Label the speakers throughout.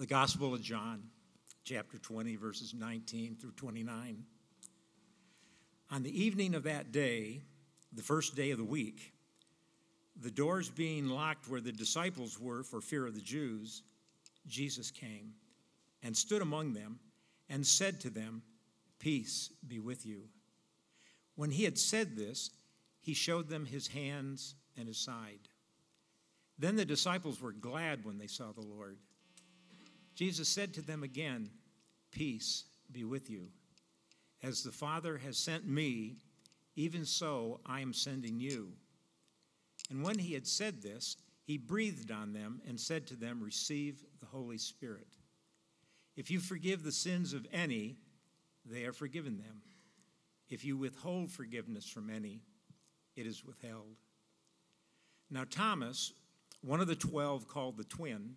Speaker 1: The Gospel of John, chapter 20, verses 19 through 29. On the evening of that day, the first day of the week, the doors being locked where the disciples were for fear of the Jews, Jesus came and stood among them and said to them, Peace be with you. When he had said this, he showed them his hands and his side. Then the disciples were glad when they saw the Lord. Jesus said to them again, Peace be with you. As the Father has sent me, even so I am sending you. And when he had said this, he breathed on them and said to them, Receive the Holy Spirit. If you forgive the sins of any, they are forgiven them. If you withhold forgiveness from any, it is withheld. Now, Thomas, one of the twelve called the twin,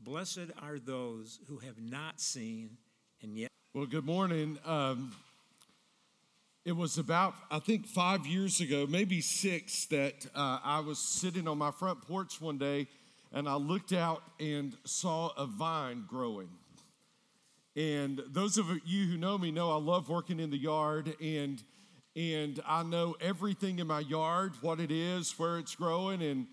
Speaker 1: Blessed are those who have not seen and yet.
Speaker 2: Well, good morning. Um, it was about, I think, five years ago, maybe six, that uh, I was sitting on my front porch one day and I looked out and saw a vine growing. And those of you who know me know I love working in the yard and and I know everything in my yard, what it is, where it's growing, and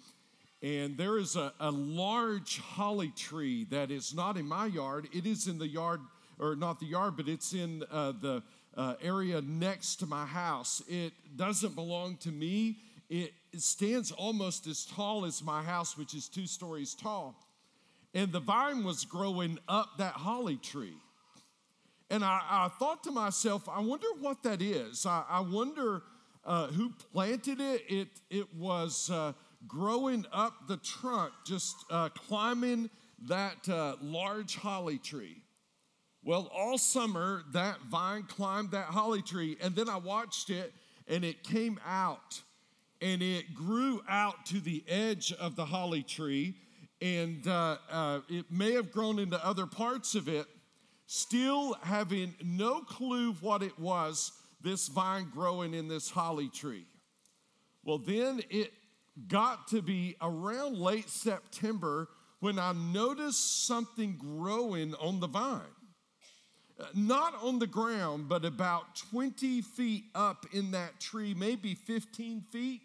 Speaker 2: and there is a, a large holly tree that is not in my yard. It is in the yard, or not the yard, but it's in uh, the uh, area next to my house. It doesn't belong to me. It, stands almost as tall as my house, which is two stories tall. And the vine was growing up that holly tree. And I, I thought to myself, I wonder what that is. I, I wonder uh, who planted it. It, it was. Uh, growing up the trunk, just uh, climbing that uh, large holly tree. Well, all summer, that vine climbed that holly tree, and then I watched it, and it came out, and it grew out to the edge of the holly tree, and uh, uh it may have grown into other parts of it, still having no clue what it was, this vine growing in this holly tree. Well, then it got to be around late September when I noticed something growing on the vine. Uh, not on the ground, but about 20 feet up in that tree, maybe 15 feet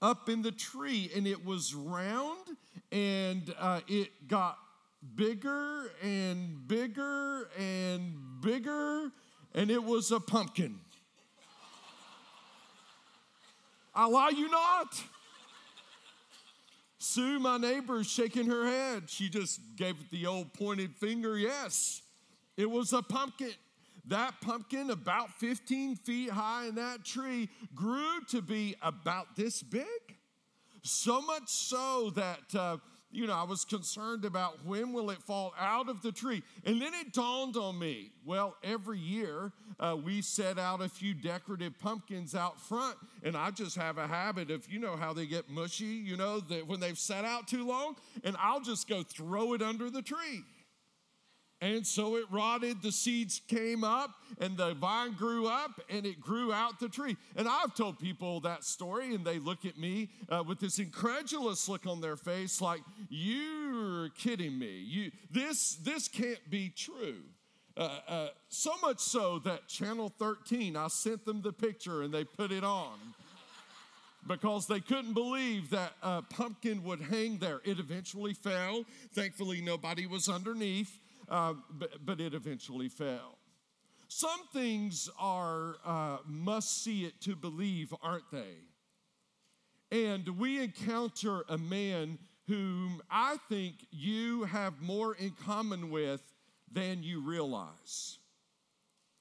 Speaker 2: up in the tree. And it was round and uh, it got bigger and bigger and bigger, and it was a pumpkin. I lie you not. Sue, my neighbor, is shaking her head. She just gave it the old pointed finger. Yes, it was a pumpkin. That pumpkin, about 15 feet high in that tree, grew to be about this big. So much so that uh, you know, I was concerned about when will it fall out of the tree. And then it dawned on me, well, every year uh, we set out a few decorative pumpkins out front, and I just have a habit of, you know, how they get mushy, you know, that when they've sat out too long, and I'll just go throw it under the tree. And so it rotted, the seeds came up, and the vine grew up, and it grew out the tree. And I've told people that story, and they look at me uh, with this incredulous look on their face, like, You're kidding me. You, this, this can't be true. Uh, uh, so much so that Channel 13, I sent them the picture and they put it on. because they couldn't believe that a pumpkin would hang there. It eventually fell. Thankfully, nobody was underneath, uh, but, but, it eventually fell. Some things are uh, must see it to believe, aren't they? And we encounter a man whom I think you have more in common with than you realize.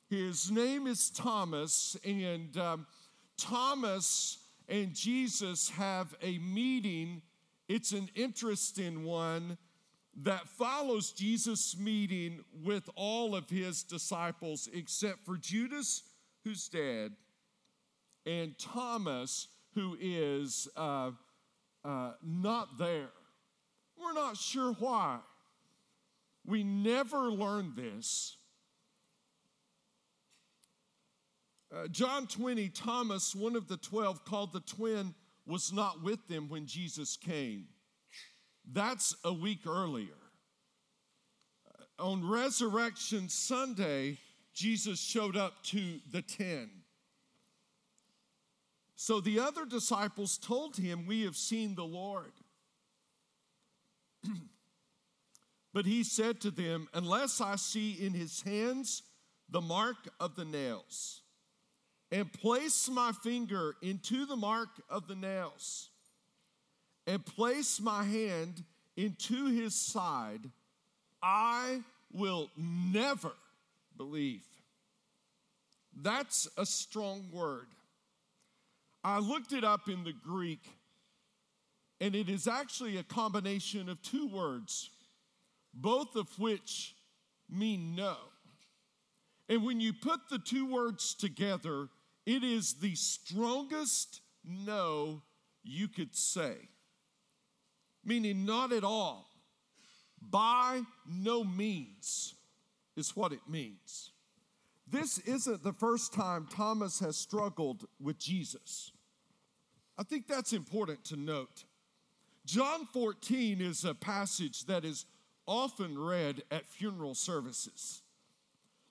Speaker 2: His name is Thomas, and um, Thomas and Jesus have a meeting. It's an interesting one that follows Jesus' meeting with all of his disciples, except for Judas, who's dead, and Thomas, who is uh, uh, not there. We're not sure why. We never learn this. Uh, John 20, Thomas, one of the 12, called the twin, was not with them when Jesus came. That's a week earlier. On Resurrection Sunday, Jesus showed up to the 10. So the other disciples told him, We have seen the Lord. but he said to them, Unless I see in his hands the mark of the nails, and place my finger into the mark of the nails, and place my hand into his side, I will never believe. That's a strong word. I looked it up in the Greek, and it is actually a combination of two words, both of which mean no. And when you put the two words together, it is the strongest no you could say, meaning not at all. By no means is what it means. This isn't the first time Thomas has struggled with Jesus. I think that's important to note. John 14 is a passage that is often read at funeral services.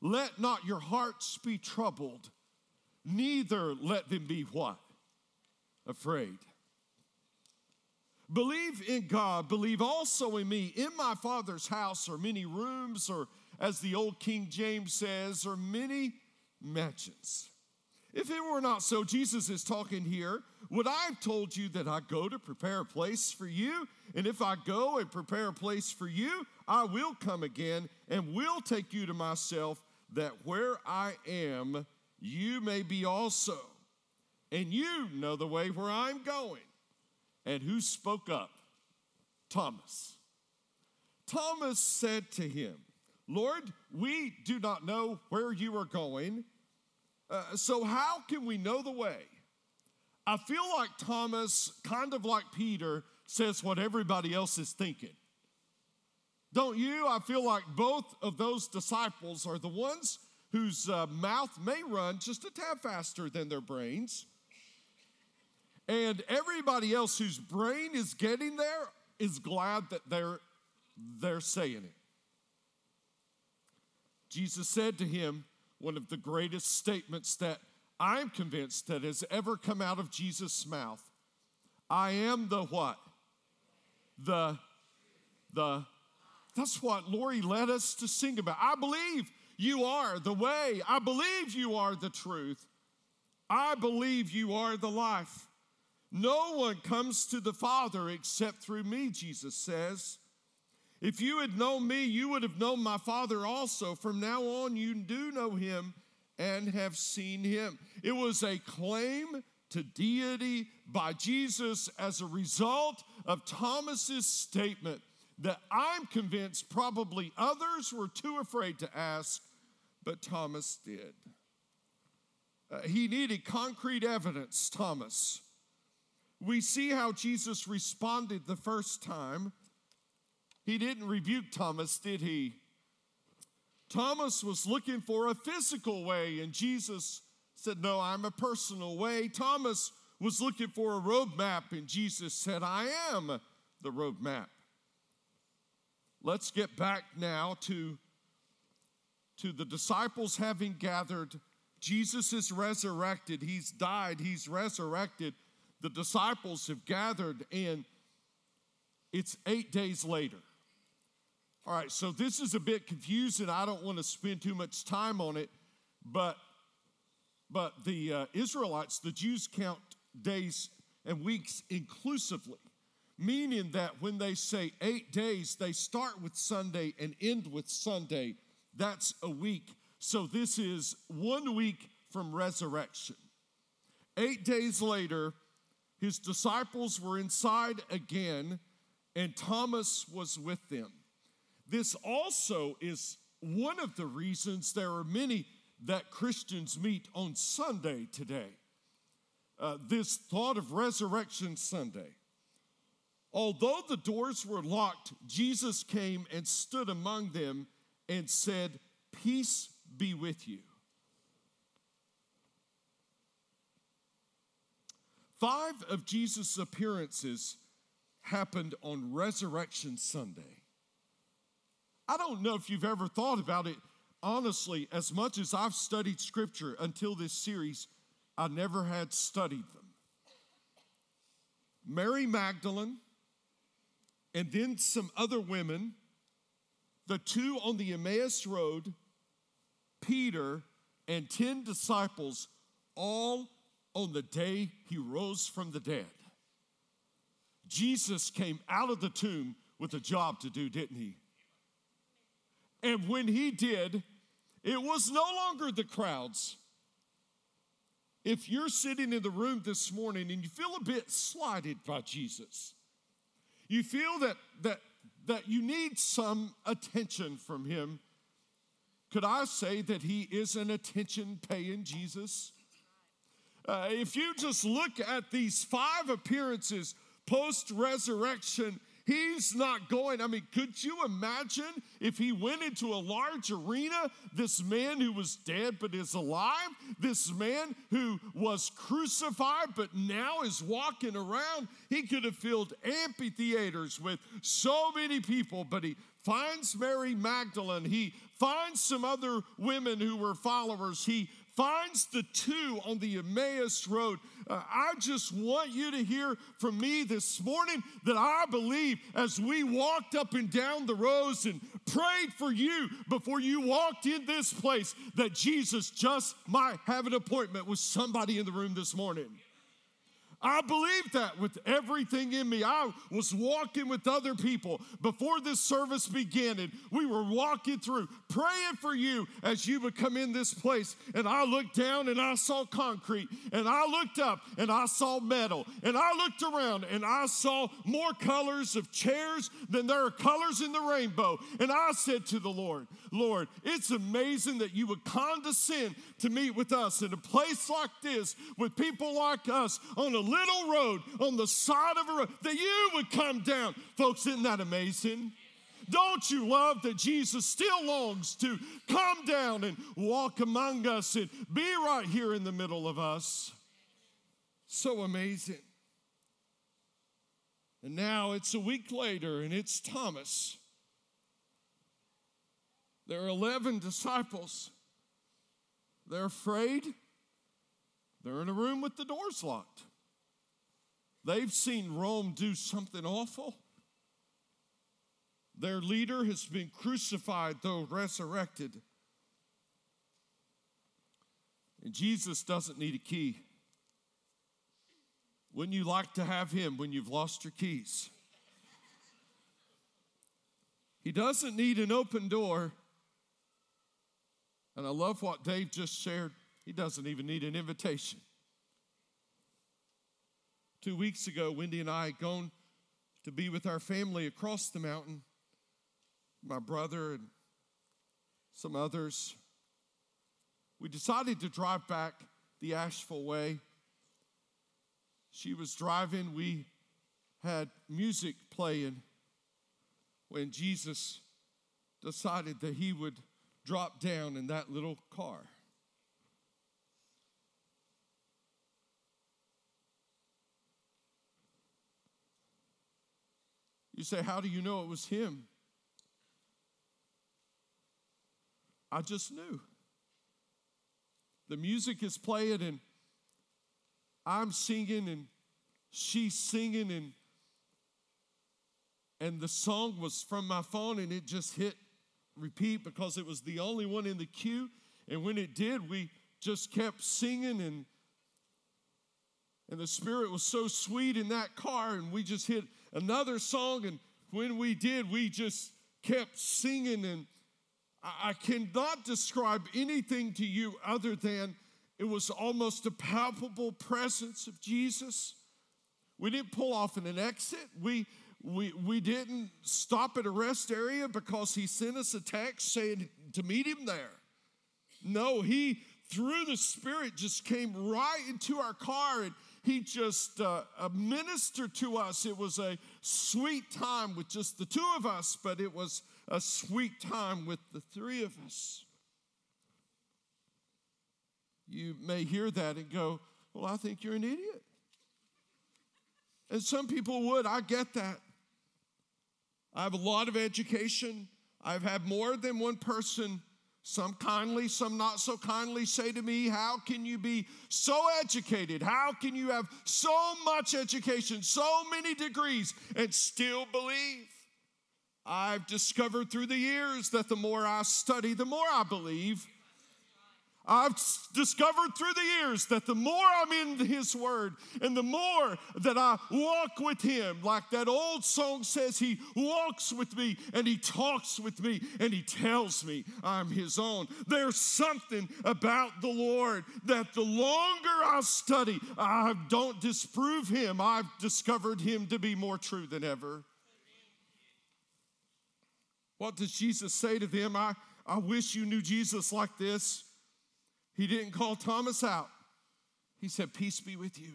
Speaker 2: Let not your hearts be troubled, neither let them be what? Afraid. Believe in God, believe also in me. In my Father's house are many rooms, or as the old King James says, are many mansions. If it were not so, Jesus is talking here. Would I have told you that I go to prepare a place for you? And if I go and prepare a place for you, I will come again and will take you to myself, that where I am, you may be also. And you know the way where I'm going. And who spoke up? Thomas. Thomas said to him, Lord, we do not know where you are going uh, so, how can we know the way? I feel like Thomas, kind of like Peter, says what everybody else is thinking. Don't you? I feel like both of those disciples are the ones whose uh, mouth may run just a tad faster than their brains. And everybody else whose brain is getting there is glad that they're, they're saying it. Jesus said to him, one of the greatest statements that I'm convinced that has ever come out of Jesus' mouth. I am the what? The, the, that's what Lori led us to sing about. I believe you are the way. I believe you are the truth. I believe you are the life. No one comes to the Father except through me, Jesus says. If you had known me, you would have known my Father also. From now on, you do know him and have seen him. It was a claim to deity by Jesus as a result of Thomas's statement that I'm convinced probably others were too afraid to ask, but Thomas did. Uh, he needed concrete evidence, Thomas. We see how Jesus responded the first time he didn't rebuke Thomas, did he? Thomas was looking for a physical way, and Jesus said, No, I'm a personal way. Thomas was looking for a roadmap, and Jesus said, I am the roadmap. Let's get back now to, to the disciples having gathered. Jesus is resurrected, he's died, he's resurrected. The disciples have gathered, and it's eight days later. All right, so this is a bit confusing. I don't want to spend too much time on it, but but the uh, Israelites, the Jews count days and weeks inclusively, meaning that when they say eight days, they start with Sunday and end with Sunday. That's a week. So this is one week from resurrection. Eight days later, his disciples were inside again, and Thomas was with them. This also is one of the reasons there are many that Christians meet on Sunday today. Uh, this thought of Resurrection Sunday. Although the doors were locked, Jesus came and stood among them and said, Peace be with you. Five of Jesus' appearances happened on Resurrection Sunday. I don't know if you've ever thought about it. Honestly, as much as I've studied scripture until this series, I never had studied them. Mary Magdalene, and then some other women, the two on the Emmaus Road, Peter, and 10 disciples, all on the day he rose from the dead. Jesus came out of the tomb with a job to do, didn't he? And when he did, it was no longer the crowds. If you're sitting in the room this morning and you feel a bit slighted by Jesus, you feel that, that, that you need some attention from him, could I say that he is an attention paying Jesus? Uh, if you just look at these five appearances post resurrection, He's not going. I mean, could you imagine if he went into a large arena? This man who was dead but is alive, this man who was crucified but now is walking around. He could have filled amphitheaters with so many people, but he finds Mary Magdalene. He finds some other women who were followers. He finds the two on the Emmaus Road. Uh, I just want you to hear from me this morning that I believe as we walked up and down the rows and prayed for you before you walked in this place, that Jesus just might have an appointment with somebody in the room this morning. I believe that with everything in me. I was walking with other people before this service began, and we were walking through praying for you as you would come in this place. And I looked down and I saw concrete, and I looked up and I saw metal, and I looked around and I saw more colors of chairs than there are colors in the rainbow. And I said to the Lord, Lord, it's amazing that you would condescend to meet with us in a place like this with people like us on a little road on the side of a road, that you would come down. Folks, isn't that amazing? Don't you love that Jesus still longs to come down and walk among us and be right here in the middle of us? So amazing. And now it's a week later and it's Thomas. There are 11 disciples. They're afraid. They're in a room with the doors locked. They've seen Rome do something awful. Their leader has been crucified, though resurrected. And Jesus doesn't need a key. Wouldn't you like to have him when you've lost your keys? He doesn't need an open door. And I love what Dave just shared. He doesn't even need an invitation. Two weeks ago, Wendy and I had gone to be with our family across the mountain, my brother and some others. We decided to drive back the Asheville way. She was driving, we had music playing when Jesus decided that he would drop down in that little car. You say, How do you know it was him? I just knew. The music is playing and I'm singing, and she's singing and and the song was from my phone and it just hit repeat because it was the only one in the queue and when it did we just kept singing and and the spirit was so sweet in that car and we just hit another song and when we did we just kept singing and I, cannot describe anything to you other than it was almost a palpable presence of Jesus. We didn't pull off in an exit. We, we, we didn't stop at a rest area because he sent us a text saying to meet him there. No, he, through the Spirit, just came right into our car and he just uh, ministered to us. It was a sweet time with just the two of us, but it was a sweet time with the three of us. You may hear that and go, Well, I think you're an idiot. And some people would, I get that. I have a lot of education. I've had more than one person, some kindly, some not so kindly, say to me, How can you be so educated? How can you have so much education, so many degrees, and still believe? I've discovered through the years that the more I study, the more I believe. I've discovered through the years that the more I'm in His Word and the more that I walk with Him, like that old song says, He walks with me and He talks with me and He tells me I'm His own. There's something about the Lord that the longer I study, I don't disprove Him. I've discovered Him to be more true than ever. What does Jesus say to them? I, I wish you knew Jesus like this. He didn't call Thomas out, he said, Peace be with you.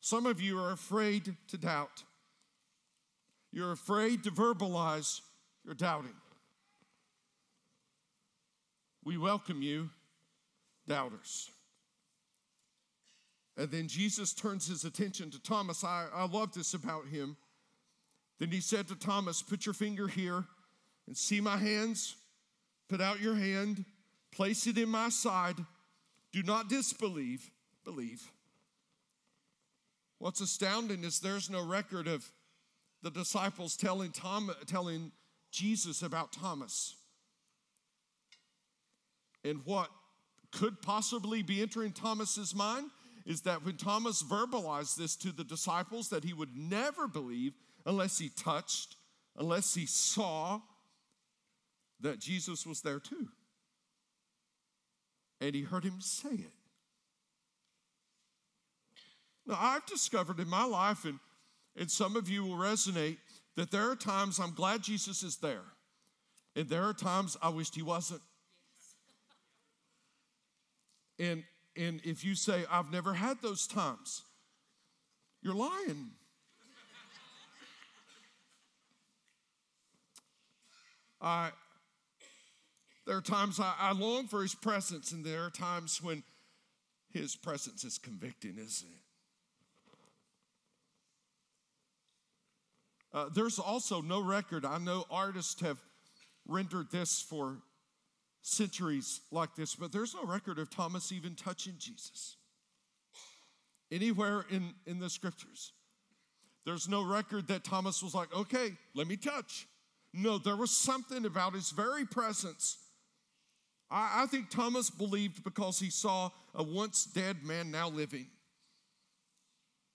Speaker 2: Some of you are afraid to doubt. You're afraid to verbalize your doubting. We welcome you, doubters. And then Jesus turns his attention to Thomas. I, I love this about him. Then he said to Thomas, Put your finger here and see my hands. Put out your hand Place it in my side. Do not disbelieve, believe. What's astounding is there's no record of the disciples telling, Tom, telling Jesus about Thomas. And what could possibly be entering Thomas's mind is that when Thomas verbalized this to the disciples that he would never believe unless he touched, unless he saw that Jesus was there too and he heard him say it. Now, I've discovered in my life, and, and some of you will resonate, that there are times I'm glad Jesus is there, and there are times I wished he wasn't. And, and if you say, I've never had those times, you're lying. I, there are times I, I long for his presence, and there are times when his presence is convicting, isn't it? Uh, there's also no record. I know artists have rendered this for centuries like this, but there's no record of Thomas even touching Jesus anywhere in, in the scriptures. There's no record that Thomas was like, okay, let me touch. No, there was something about his very presence I, I think Thomas believed because he saw a once dead man now living.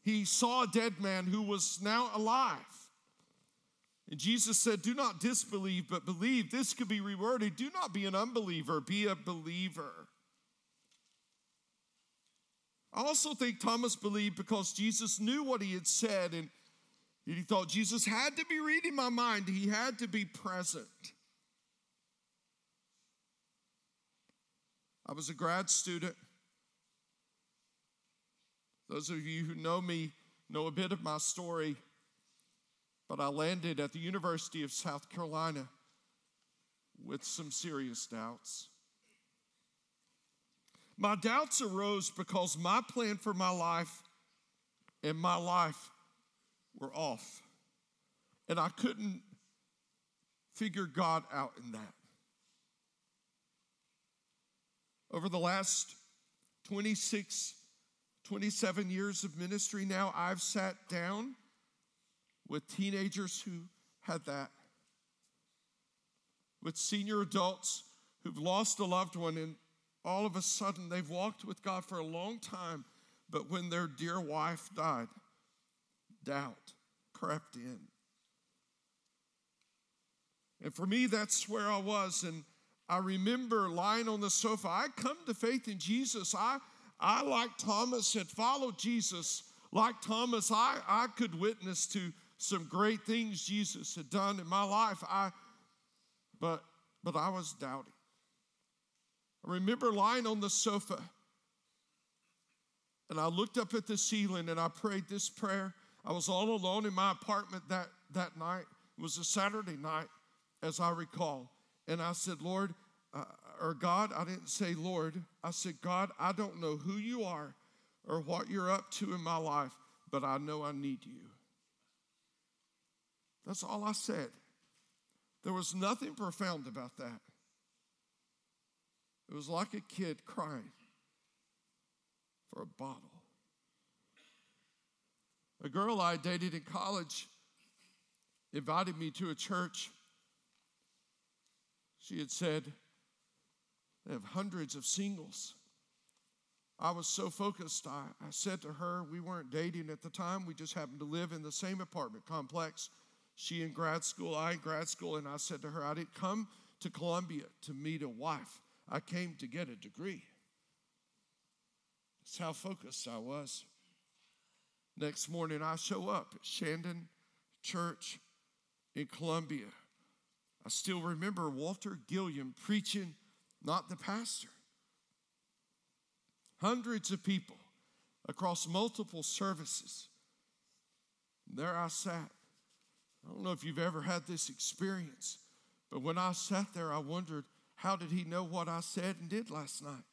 Speaker 2: He saw a dead man who was now alive. And Jesus said, Do not disbelieve, but believe. This could be reworded do not be an unbeliever, be a believer. I also think Thomas believed because Jesus knew what he had said and he thought Jesus had to be reading my mind, he had to be present. I was a grad student. Those of you who know me know a bit of my story, but I landed at the University of South Carolina with some serious doubts. My doubts arose because my plan for my life and my life were off. And I couldn't figure God out in that. Over the last 26, 27 years of ministry now, I've sat down with teenagers who had that, with senior adults who've lost a loved one, and all of a sudden they've walked with God for a long time, but when their dear wife died, doubt crept in. And for me, that's where I was. And I remember lying on the sofa. I come to faith in Jesus. I, I like Thomas, had followed Jesus. Like Thomas, I, I could witness to some great things Jesus had done in my life. I, but, but I was doubting. I remember lying on the sofa and I looked up at the ceiling and I prayed this prayer. I was all alone in my apartment that, that night. It was a Saturday night, as I recall. And I said, Lord, uh, or God, I didn't say Lord. I said, God, I don't know who you are or what you're up to in my life, but I know I need you. That's all I said. There was nothing profound about that. It was like a kid crying for a bottle. A girl I dated in college invited me to a church. She had said, they have hundreds of singles. I was so focused, I, I said to her, we weren't dating at the time, we just happened to live in the same apartment complex. She in grad school, I in grad school, and I said to her, I didn't come to Columbia to meet a wife. I came to get a degree. That's how focused I was. Next morning, I show up at Shandon Church in Columbia. I still remember Walter Gilliam preaching, not the pastor. Hundreds of people across multiple services. There I sat. I don't know if you've ever had this experience, but when I sat there, I wondered how did he know what I said and did last night?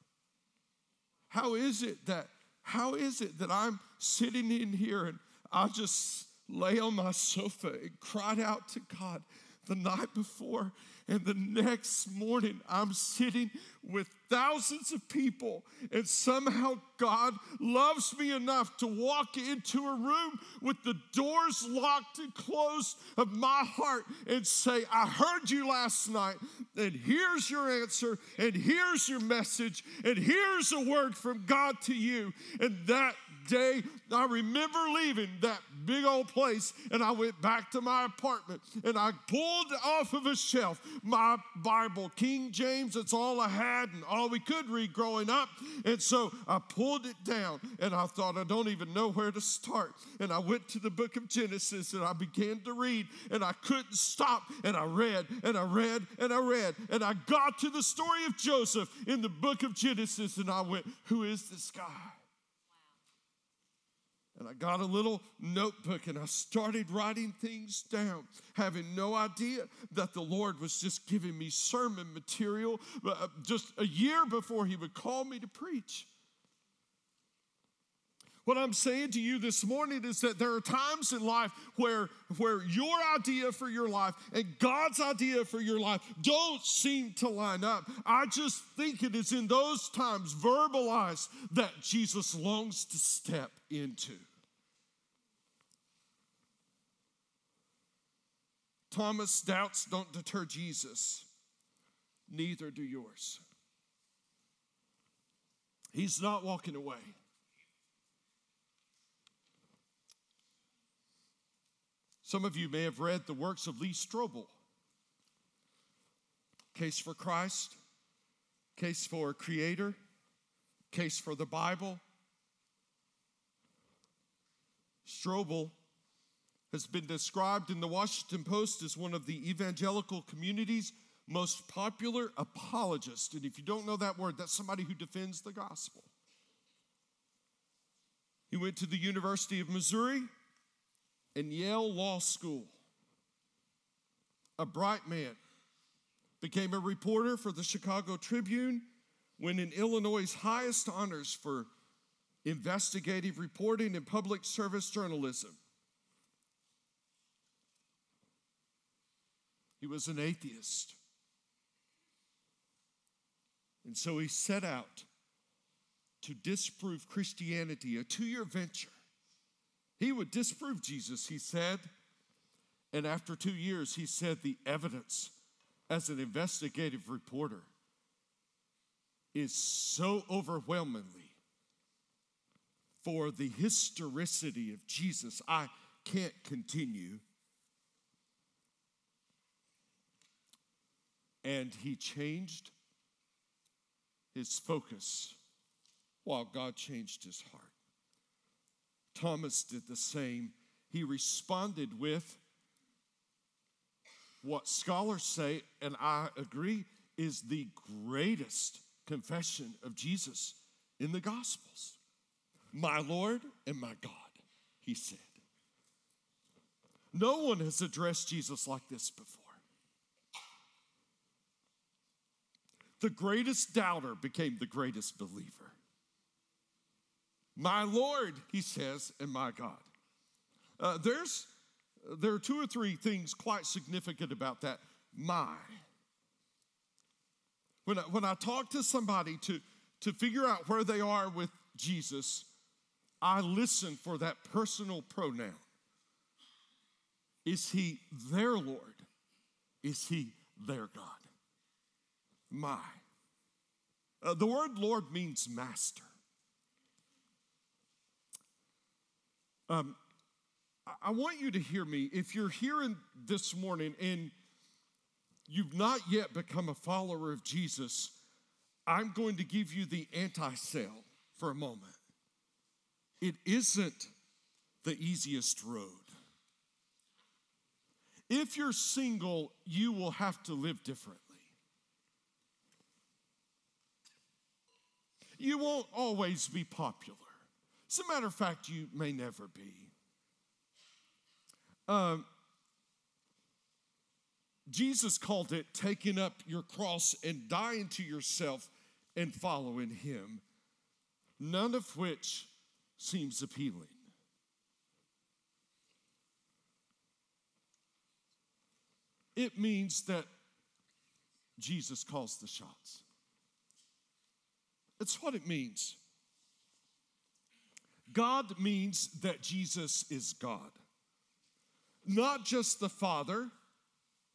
Speaker 2: How is it that how is it that I'm sitting in here and I just lay on my sofa and cried out to God the night before and the next morning, I'm sitting with thousands of people, and somehow God loves me enough to walk into a room with the doors locked and closed of my heart and say, I heard you last night, and here's your answer, and here's your message, and here's a word from God to you. And that day, I remember leaving that big old place and I went back to my apartment and I pulled off of a shelf my Bible, King James, that's all I had and all we could read growing up. And so I pulled it down and I thought, I don't even know where to start. And I went to the book of Genesis and I began to read and I couldn't stop. And I read and I read and I read. And I got to the story of Joseph in the book of Genesis and I went, Who is this guy? And I got a little notebook and I started writing things down, having no idea that the Lord was just giving me sermon material uh, just a year before He would call me to preach. What I'm saying to you this morning is that there are times in life where, where your idea for your life and God's idea for your life don't seem to line up. I just think it is in those times verbalized that Jesus longs to step into. Thomas' doubts don't deter Jesus, neither do yours. He's not walking away. Some of you may have read the works of Lee Strobel Case for Christ, Case for Creator, Case for the Bible. Strobel has been described in the Washington Post as one of the evangelical community's most popular apologists. And if you don't know that word, that's somebody who defends the gospel. He went to the University of Missouri and Yale Law School. A bright man. Became a reporter for the Chicago Tribune, went in Illinois' highest honors for investigative reporting and public service journalism. He was an atheist. And so he set out to disprove Christianity, a two year venture. He would disprove Jesus, he said. And after two years, he said the evidence as an investigative reporter is so overwhelmingly for the historicity of Jesus, I can't continue. And he changed his focus while God changed his heart. Thomas did the same. He responded with what scholars say, and I agree, is the greatest confession of Jesus in the Gospels. My Lord and my God, he said. No one has addressed Jesus like this before. The greatest doubter became the greatest believer. My Lord, he says, and my God. Uh, there's, there are two or three things quite significant about that. My. When I, when I talk to somebody to, to figure out where they are with Jesus, I listen for that personal pronoun. Is he their Lord? Is he their God? My. Uh, the word Lord means master. Um, I want you to hear me. If you're hearing this morning and you've not yet become a follower of Jesus, I'm going to give you the anti sale for a moment. It isn't the easiest road. If you're single, you will have to live differently. You won't always be popular. As a matter of fact, you may never be. Um, Jesus called it taking up your cross and dying to yourself and following Him, none of which seems appealing. It means that Jesus calls the shots. It's what it means. God means that Jesus is God. Not just the Father,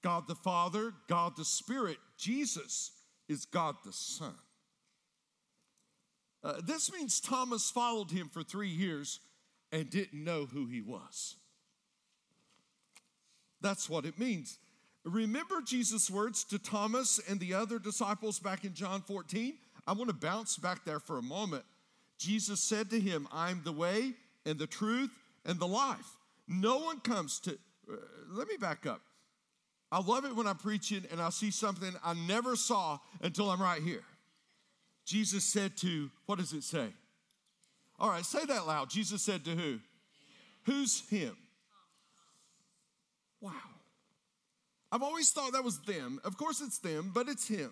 Speaker 2: God the Father, God the Spirit. Jesus is God the Son. Uh, this means Thomas followed him for three years and didn't know who he was. That's what it means. Remember Jesus' words to Thomas and the other disciples back in John 14? I want to bounce back there for a moment. Jesus said to him, I'm the way and the truth and the life. No one comes to, uh, let me back up. I love it when I'm preaching and I see something I never saw until I'm right here. Jesus said to, what does it say? All right, say that loud. Jesus said to who? Who's him? Wow. I've always thought that was them. Of course it's them, but it's him.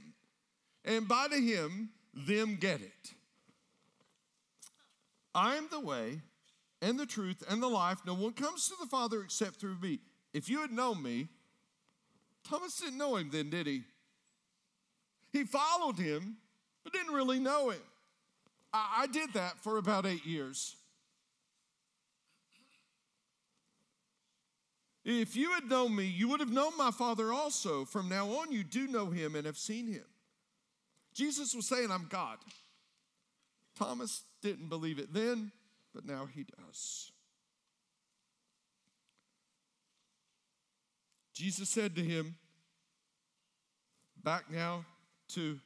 Speaker 2: And by to him, them get it. I am the way and the truth and the life. No one comes to the Father except through me. If you had known me, Thomas didn't know him then, did he? He followed him, but didn't really know him. I, I did that for about eight years. If you had known me, you would have known my Father also. From now on, you do know him and have seen him. Jesus was saying, I'm God. Thomas didn't believe it then, but now he does. Jesus said to him, back now to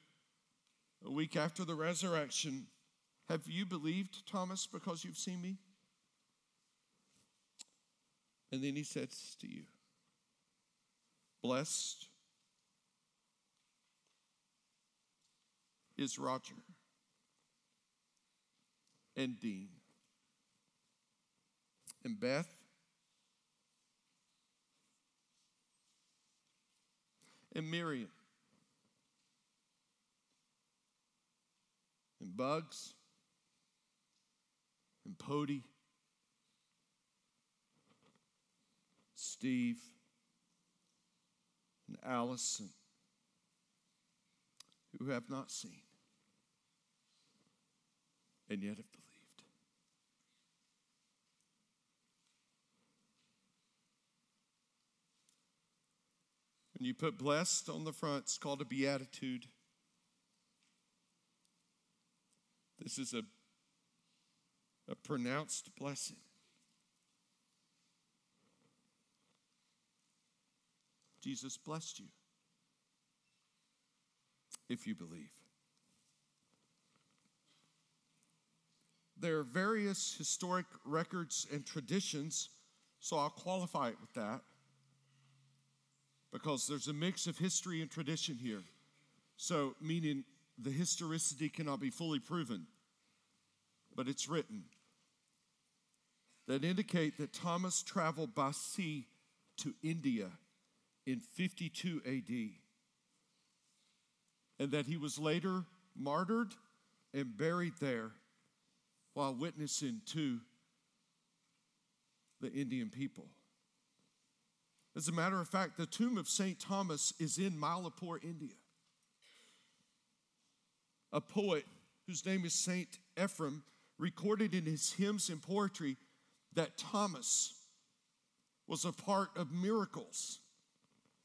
Speaker 2: a week after the resurrection, Have you believed, Thomas, because you've seen me? And then he says to you, Blessed is Roger and Dean. And Beth. And Miriam. And Bugs. And Pody, Steve. And Allison, who have not seen and yet have believed. When you put blessed on the front, it's called a beatitude. This is a, a pronounced blessing. Jesus blessed you if you believe. There are various historic records and traditions, so I'll qualify it with that because there's a mix of history and tradition here. So, meaning the historicity cannot be fully proven, but it's written that indicate that Thomas traveled by sea to India in 52 AD and that he was later martyred and buried there while witnessing to the Indian people. As a matter of fact, the tomb of St. Thomas is in Mylapore, India. A poet whose name is St. Ephrem recorded in his hymns and poetry that Thomas was a part of miracles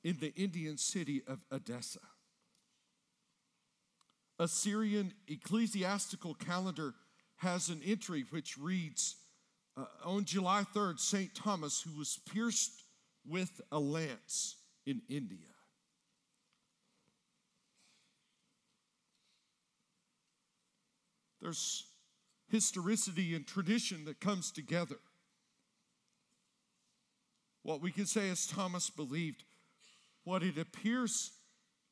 Speaker 2: in the Indian city of Edessa. A Syrian ecclesiastical calendar has an entry which reads uh, On July 3rd, St. Thomas, who was pierced with a lance in India. There's historicity and tradition that comes together. What we can say is Thomas believed. What it appears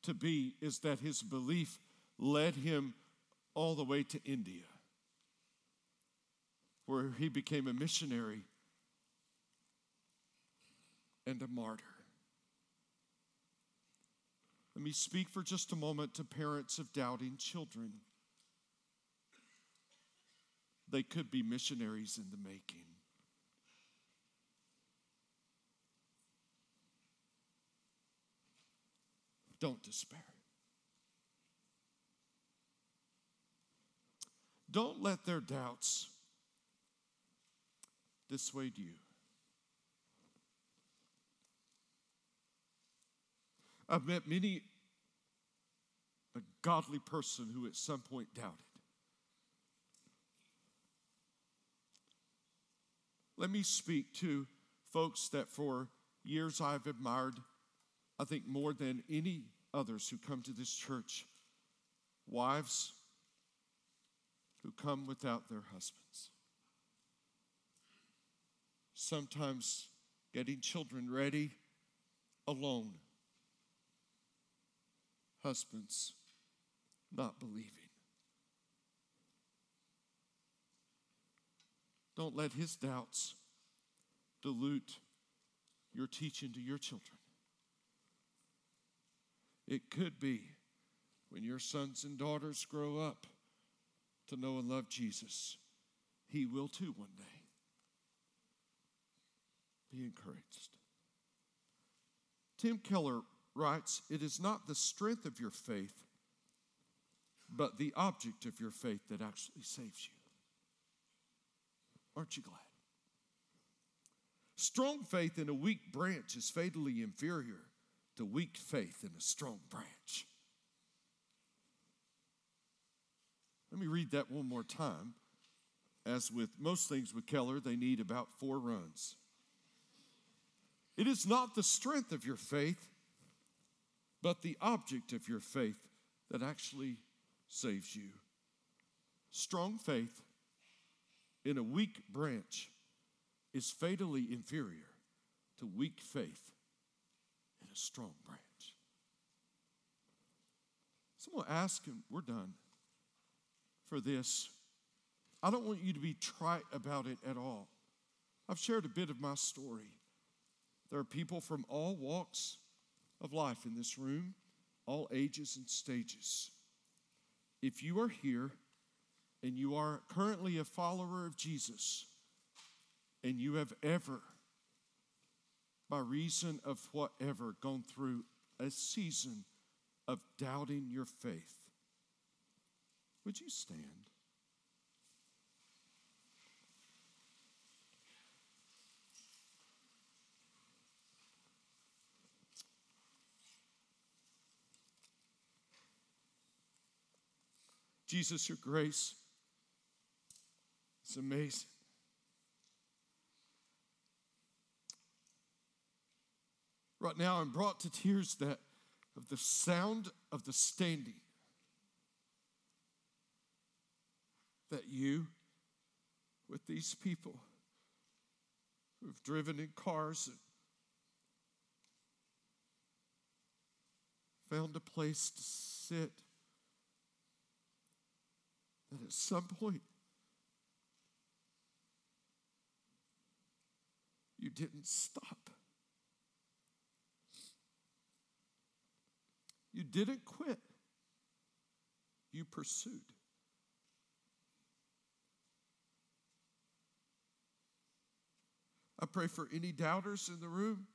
Speaker 2: to be is that his belief led him all the way to India, where he became a missionary and a martyr. Let me speak for just a moment to parents of doubting children. They could be missionaries in the making. Don't despair. Don't let their doubts dissuade you. I've met many a godly person who at some point doubted. Let me speak to folks that for years I've admired, I think more than any others who come to this church. Wives, who come without their husbands. Sometimes getting children ready alone. Husbands not believing. Don't let his doubts dilute your teaching to your children. It could be when your sons and daughters grow up to know and love Jesus, he will too one day. Be encouraged. Tim Keller writes It is not the strength of your faith, but the object of your faith that actually saves you. Aren't you glad? Strong faith in a weak branch is fatally inferior to weak faith in a strong branch. Let me read that one more time. As with most things with Keller, they need about four runs. It is not the strength of your faith, but the object of your faith that actually saves you. Strong faith in a weak branch is fatally inferior to weak faith in a strong branch. Someone ask, and we're done for this. I don't want you to be trite about it at all. I've shared a bit of my story. There are people from all walks of life in this room, all ages and stages. If you are here and you are currently a follower of Jesus, and you have ever, by reason of whatever, gone through a season of doubting your faith, would you stand? Jesus, your grace is amazing. Right now, I'm brought to tears that of the sound of the standing that you, with these people who've driven in cars and found a place to sit, that at some point you didn't stop. You didn't quit. You pursued. I pray for any doubters in the room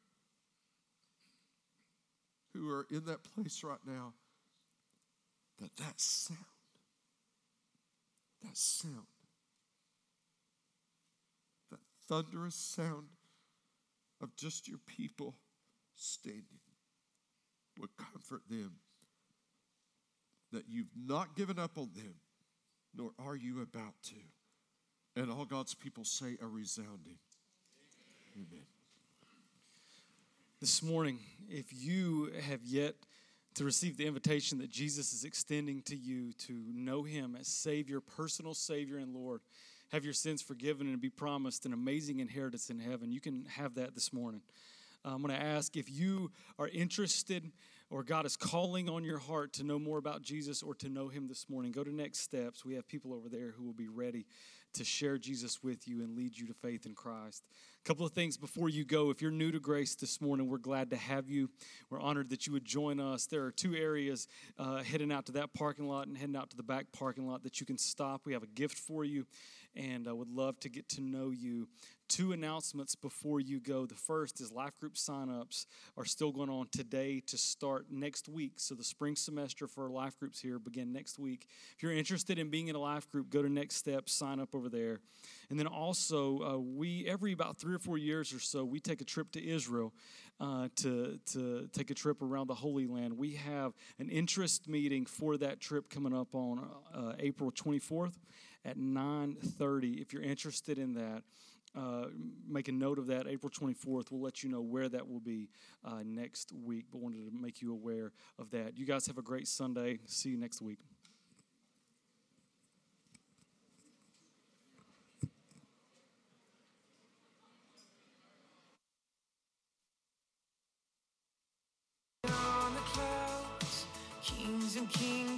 Speaker 2: who are in that place right now that that sound, that sound, that thunderous sound of just your people standing would comfort them that you've not given up on them, nor are you about to. And all God's people say a resounding Amen.
Speaker 3: This morning, if you have yet to receive the invitation that Jesus is extending to you to know Him as Savior, personal Savior, and Lord, have your sins forgiven and be promised an amazing inheritance in heaven, you can have that this morning. Uh, I'm going to ask if you are interested or God is calling on your heart to know more about Jesus or to know Him this morning, go to Next Steps. We have people over there who will be ready to share Jesus with you and lead you to faith in Christ. Couple of things before you go. If you're new to grace this morning, we're glad to have you. We're honored that you would join us. There are two areas uh, heading out to that parking lot and heading out to the back parking lot that you can stop. We have a gift for you and I would love to get to know you. Two announcements before you go. The first is life group signups are still going on today to start next week. So the spring semester for life groups here begin next week. If you're interested in being in a life group, go to Next Steps, sign up over there. And then also, uh, we every about three or four years or so, we take a trip to Israel uh, to to take a trip around the Holy Land. We have an interest meeting for that trip coming up on uh, April 24th at 9:30. If you're interested in that, uh, make a note of that. April 24th. We'll let you know where that will be uh, next week. But wanted to make you aware of that. You guys have a great Sunday. See you next week.
Speaker 4: and kingdoms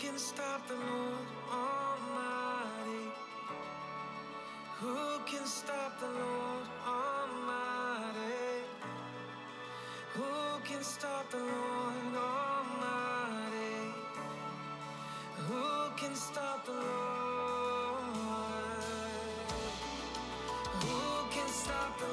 Speaker 4: can stop the Lord Almighty? Who can stop the Lord Almighty? Who can stop the Lord Almighty? Who can stop the Lord? Who can stop the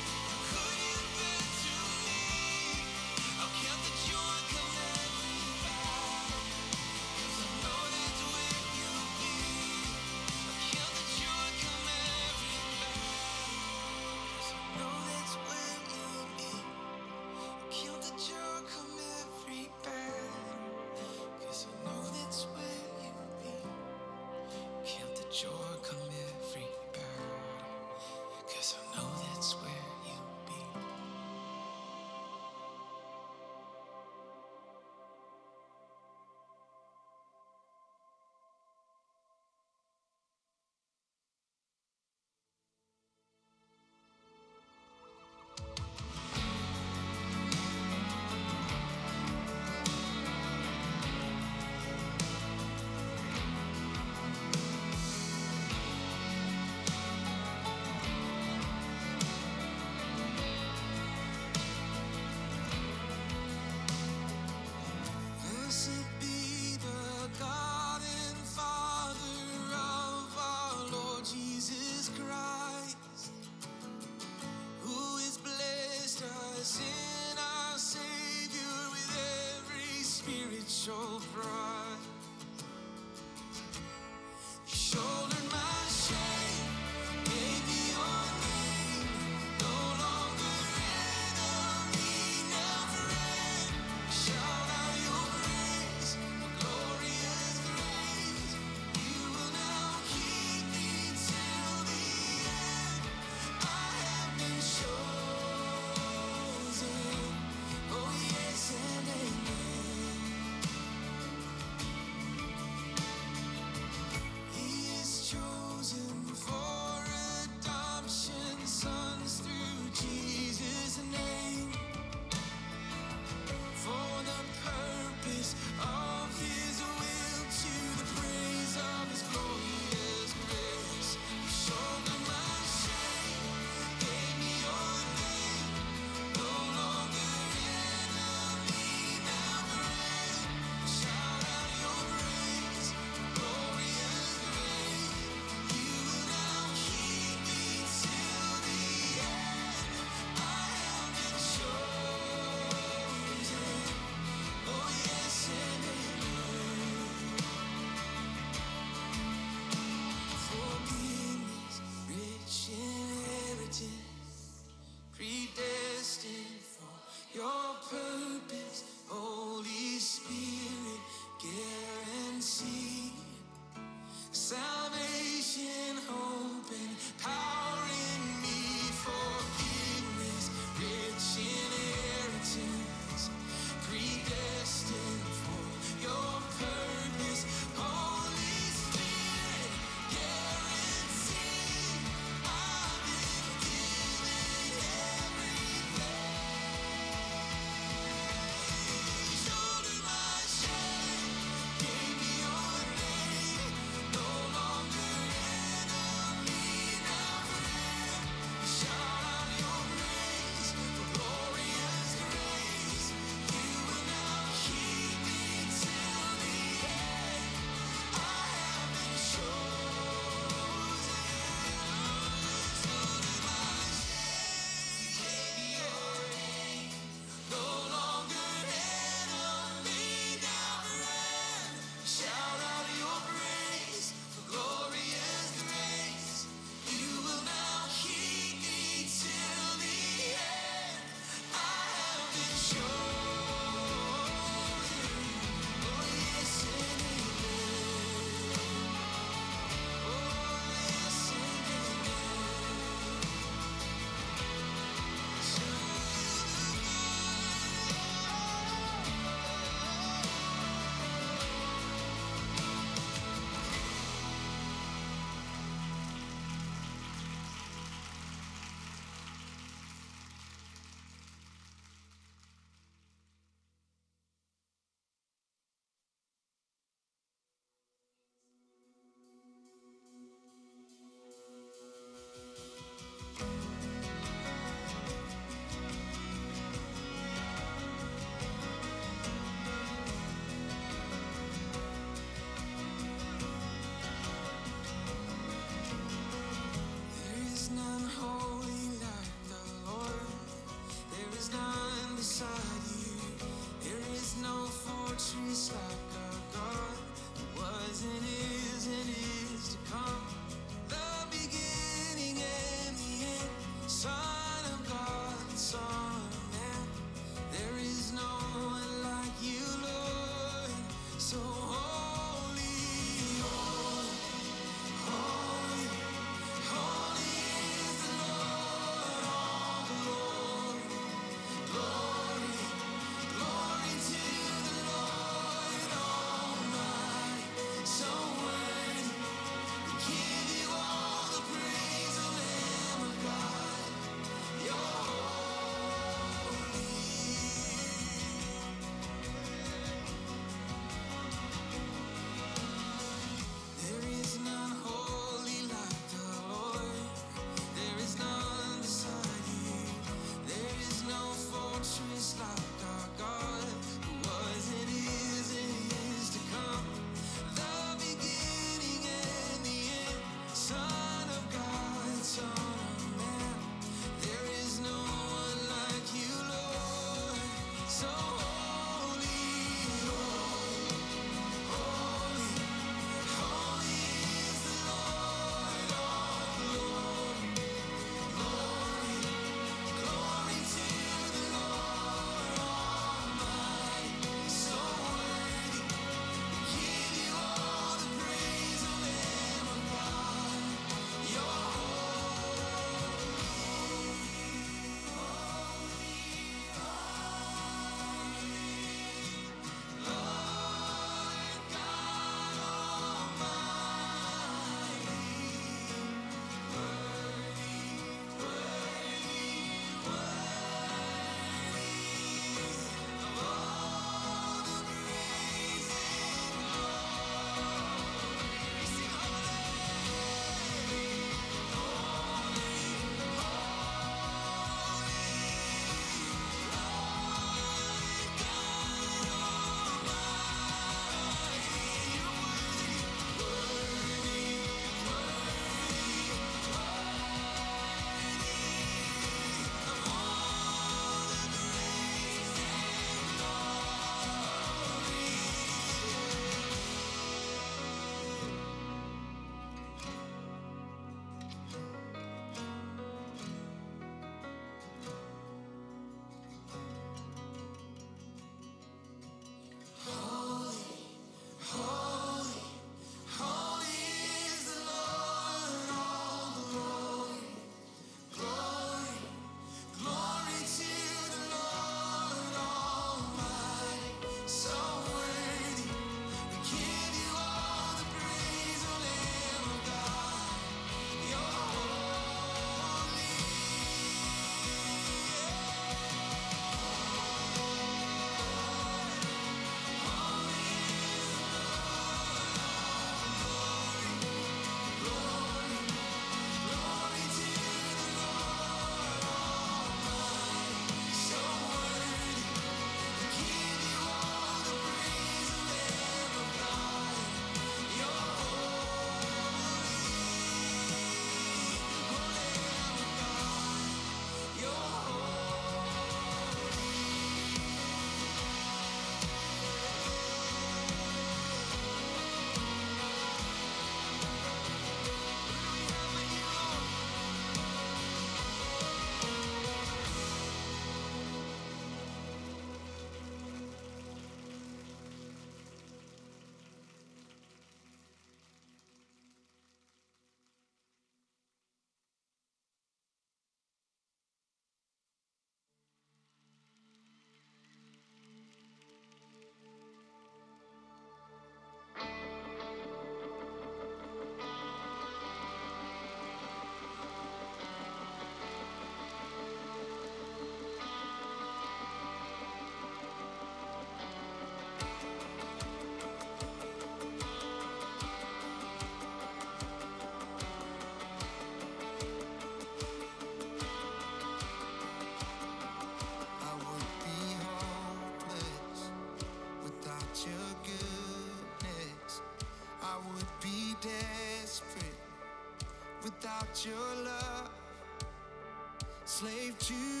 Speaker 5: Slave to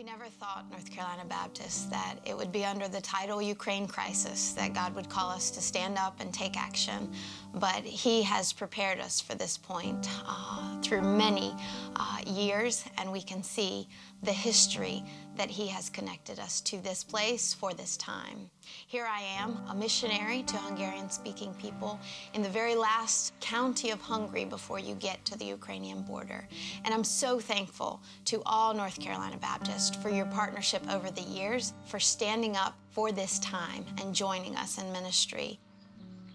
Speaker 6: We never thought, North Carolina Baptists, that it would be under the title Ukraine Crisis that God would call us to stand up and take action. But He has prepared us for this point uh, through many uh, years, and we can see the history that He has connected us to this place for this time. Here I am, a missionary to Hungarian speaking people in the very last county of Hungary before you get to the Ukrainian border. And I'm so thankful to all North Carolina Baptists for your partnership over the years, for standing up for this time and joining us in ministry.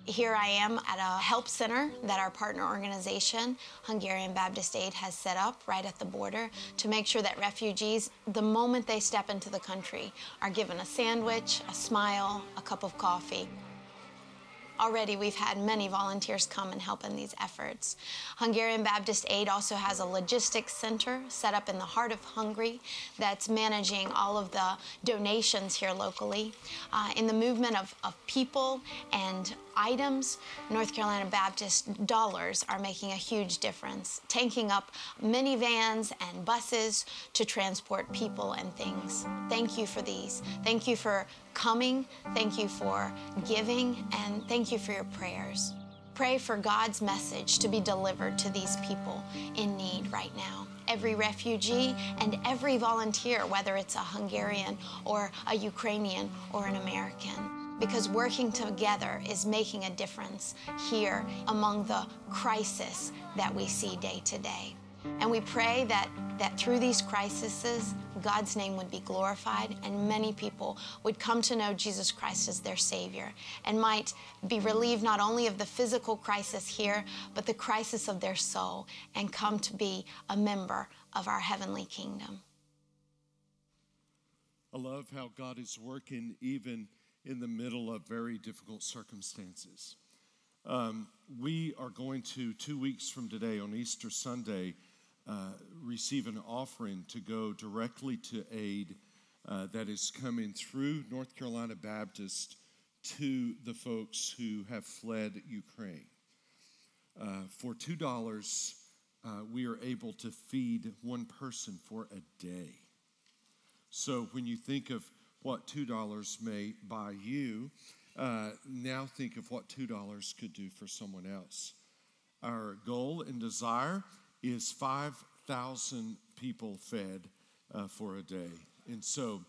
Speaker 6: Here I am at a help center that our partner organization, Hungarian Baptist Aid, has set up right at the border to make sure that refugees, the moment they step into the country, are given a sandwich, a smile, a cup of coffee. Already, we've had many volunteers come and help in these efforts. Hungarian Baptist Aid also has a logistics center set up in the heart of Hungary that's managing all of the donations here locally. Uh, in the movement of, of people and items, North Carolina Baptist dollars are making a huge difference, tanking up minivans and buses to transport people and things. Thank you for these. Thank you for coming. Thank you for giving. And thank you for your prayers. Pray for God's message to be delivered to these people in need right now. Every refugee and every volunteer, whether it's a Hungarian or a Ukrainian or an American because working together is making a difference here among the crisis that we see day to day. And we pray that, that through these crises, God's name would be glorified and many people would come to know Jesus Christ as their Savior and might be relieved not only of the physical crisis here, but the crisis of their soul and come to be a member of our heavenly kingdom.
Speaker 2: I love how God is working even in the middle of very difficult circumstances. Um, we are going to, two weeks from today, on Easter Sunday, uh, receive an offering to go directly to aid uh, that is coming through North Carolina Baptist to the folks who have fled Ukraine. Uh, for $2, uh, we are able to feed one person for a day. So when you think of what $2 may buy you, uh, now think of what $2 could do for someone else. Our goal and desire is 5,000 people fed uh, for a day. And so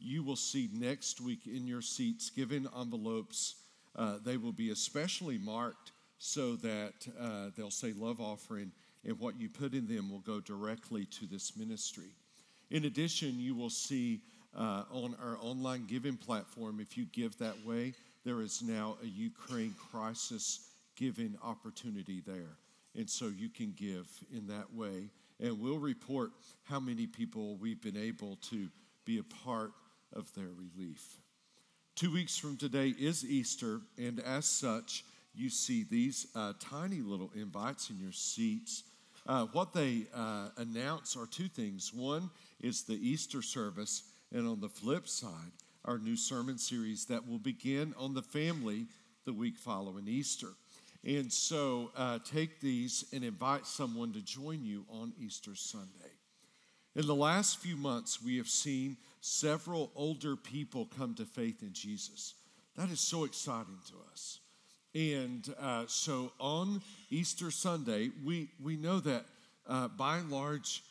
Speaker 2: you will see next week in your seats given envelopes. Uh, they will be especially marked so that uh, they'll say love offering, and what you put in them will go directly to this ministry. In addition, you will see uh, on our online giving platform. If you give that way, there is now a Ukraine crisis giving opportunity there. And so you can give in that way. And we'll report how many people we've been able to be a part of their relief. Two weeks from today is Easter, and as such, you see these uh, tiny little invites in your seats. Uh, what they uh, announce are two things. One is the Easter service, and on the flip side, our new sermon series that will begin on the family the week following Easter. And so uh, take these and invite someone to join you on Easter Sunday. In the last few months, we have seen several older people come to faith in Jesus. That is so exciting to us. And uh, so on Easter Sunday, we, we know that uh, by and large,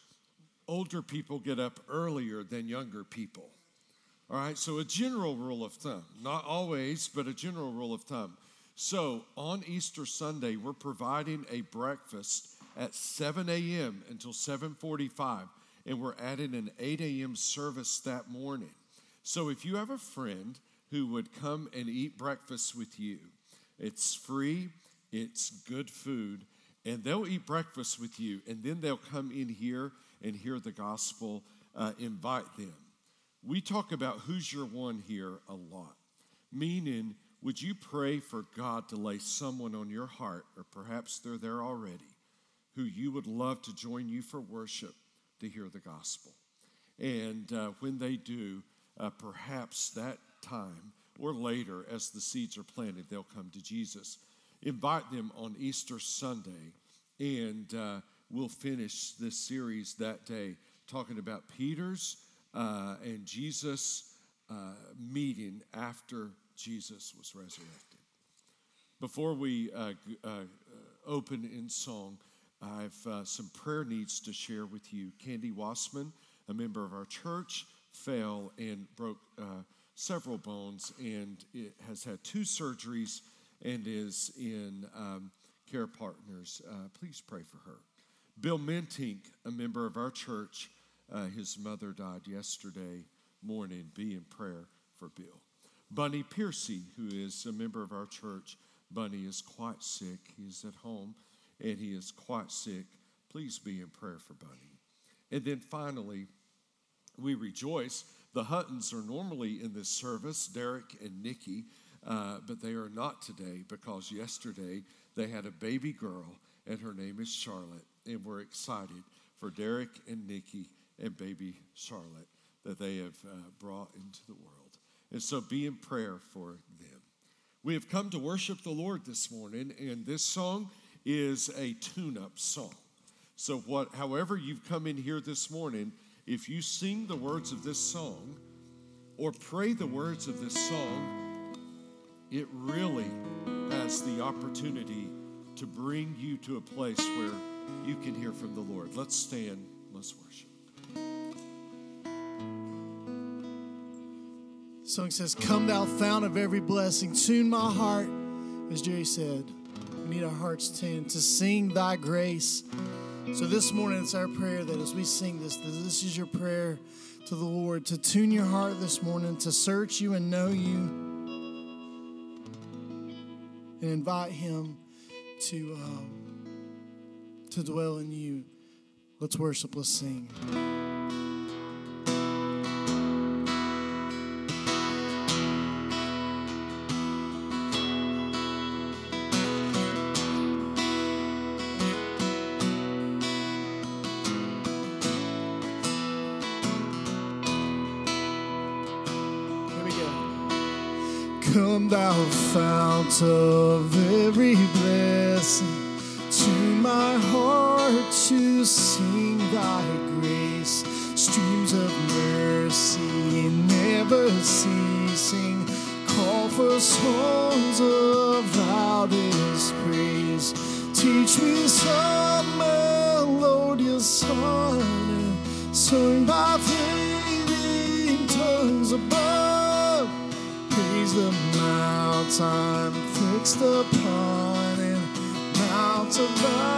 Speaker 2: older people get up earlier than younger people. All right, so a general rule of thumb, not always, but a general rule of thumb. So on Easter Sunday, we're providing a breakfast at 7 a.m. until 7:45, and we're adding an 8 a.m. service that morning. So if you have a friend who would come and eat breakfast with you, it's free, it's good food, and they'll eat breakfast with you, and then they'll come in here and hear the gospel, uh, invite them. We talk about who's your one here a lot, meaning, would you pray for God to lay someone on your heart, or perhaps they're there already, who you would love to join you for worship to hear the gospel? And uh, when they do, uh, perhaps that time or later, as the seeds are planted, they'll come to Jesus. Invite them on Easter Sunday and uh, we'll finish this series that day talking about Peter's uh, and Jesus uh, meeting after Jesus was resurrected. Before we uh, uh, open in song, I have uh, some prayer needs to share with you. Candy Wassman, a member of our church, fell and broke uh, several bones and it has had two surgeries and is in um, care partners. Please pray for her. Bill Mentink, a member of our church, uh, his mother died yesterday morning. Be in prayer for Bill. Bunny Piercy, who is a member of our church, Bunny is quite sick. He is at home and he is quite sick. Please be in prayer for Bunny. And then finally, we rejoice. The Huttons are normally in this service, Derek and Nikki, uh, but they are not today because yesterday they had a baby girl and her name is Charlotte. And we're excited for Derek and Nikki and baby Charlotte that they have uh, brought into the world. And so be in prayer for them. We have come to worship the Lord this morning, and this song is a tune up song. So, what, however, you've come in here this morning, if you sing the words of this song or pray the words of this song, it really has the opportunity to bring you to a place where you can hear from the Lord. Let's stand, let's worship.
Speaker 5: The song says, Come thou fount of every blessing, tune my heart, as Jerry said. We need our hearts tuned to sing thy grace. So this morning it's our prayer that as we sing this, this is your prayer to the Lord to tune your heart this morning, to search you and know you, and invite Him to um, to dwell in you. Let's worship. Let's sing. Come, thou fount of every blessing, I'm fixed upon and mount of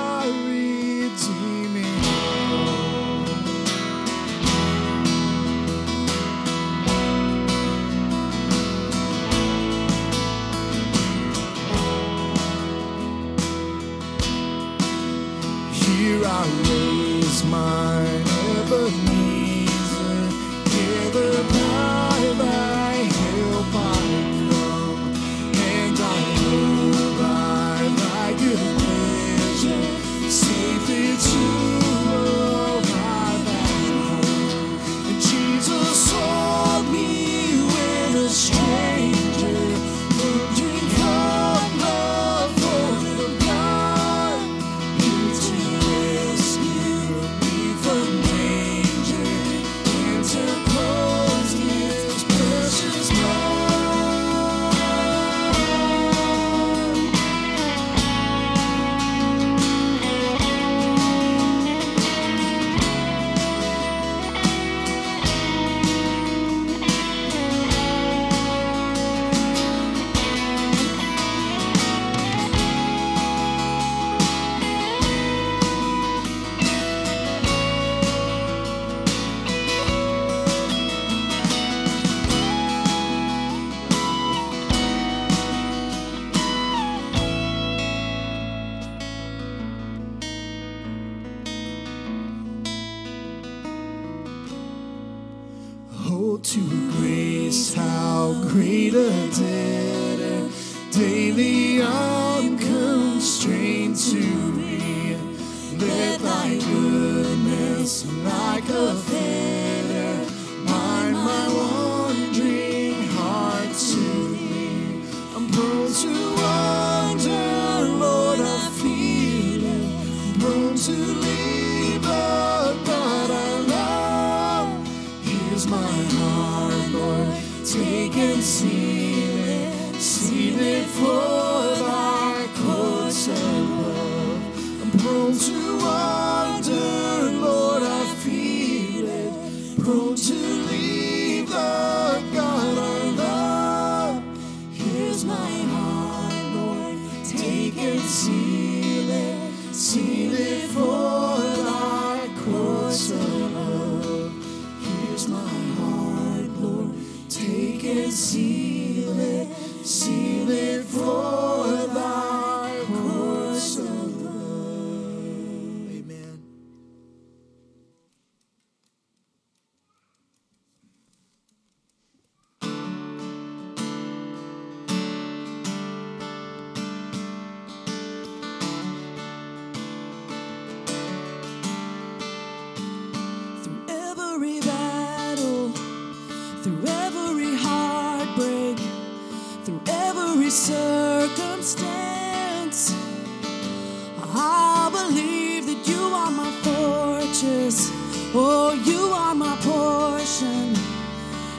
Speaker 5: riches. Oh,
Speaker 4: you are my portion,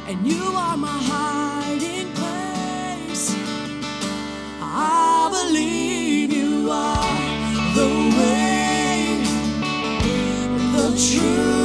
Speaker 4: and you are my hiding place. I believe you are the way, the truth.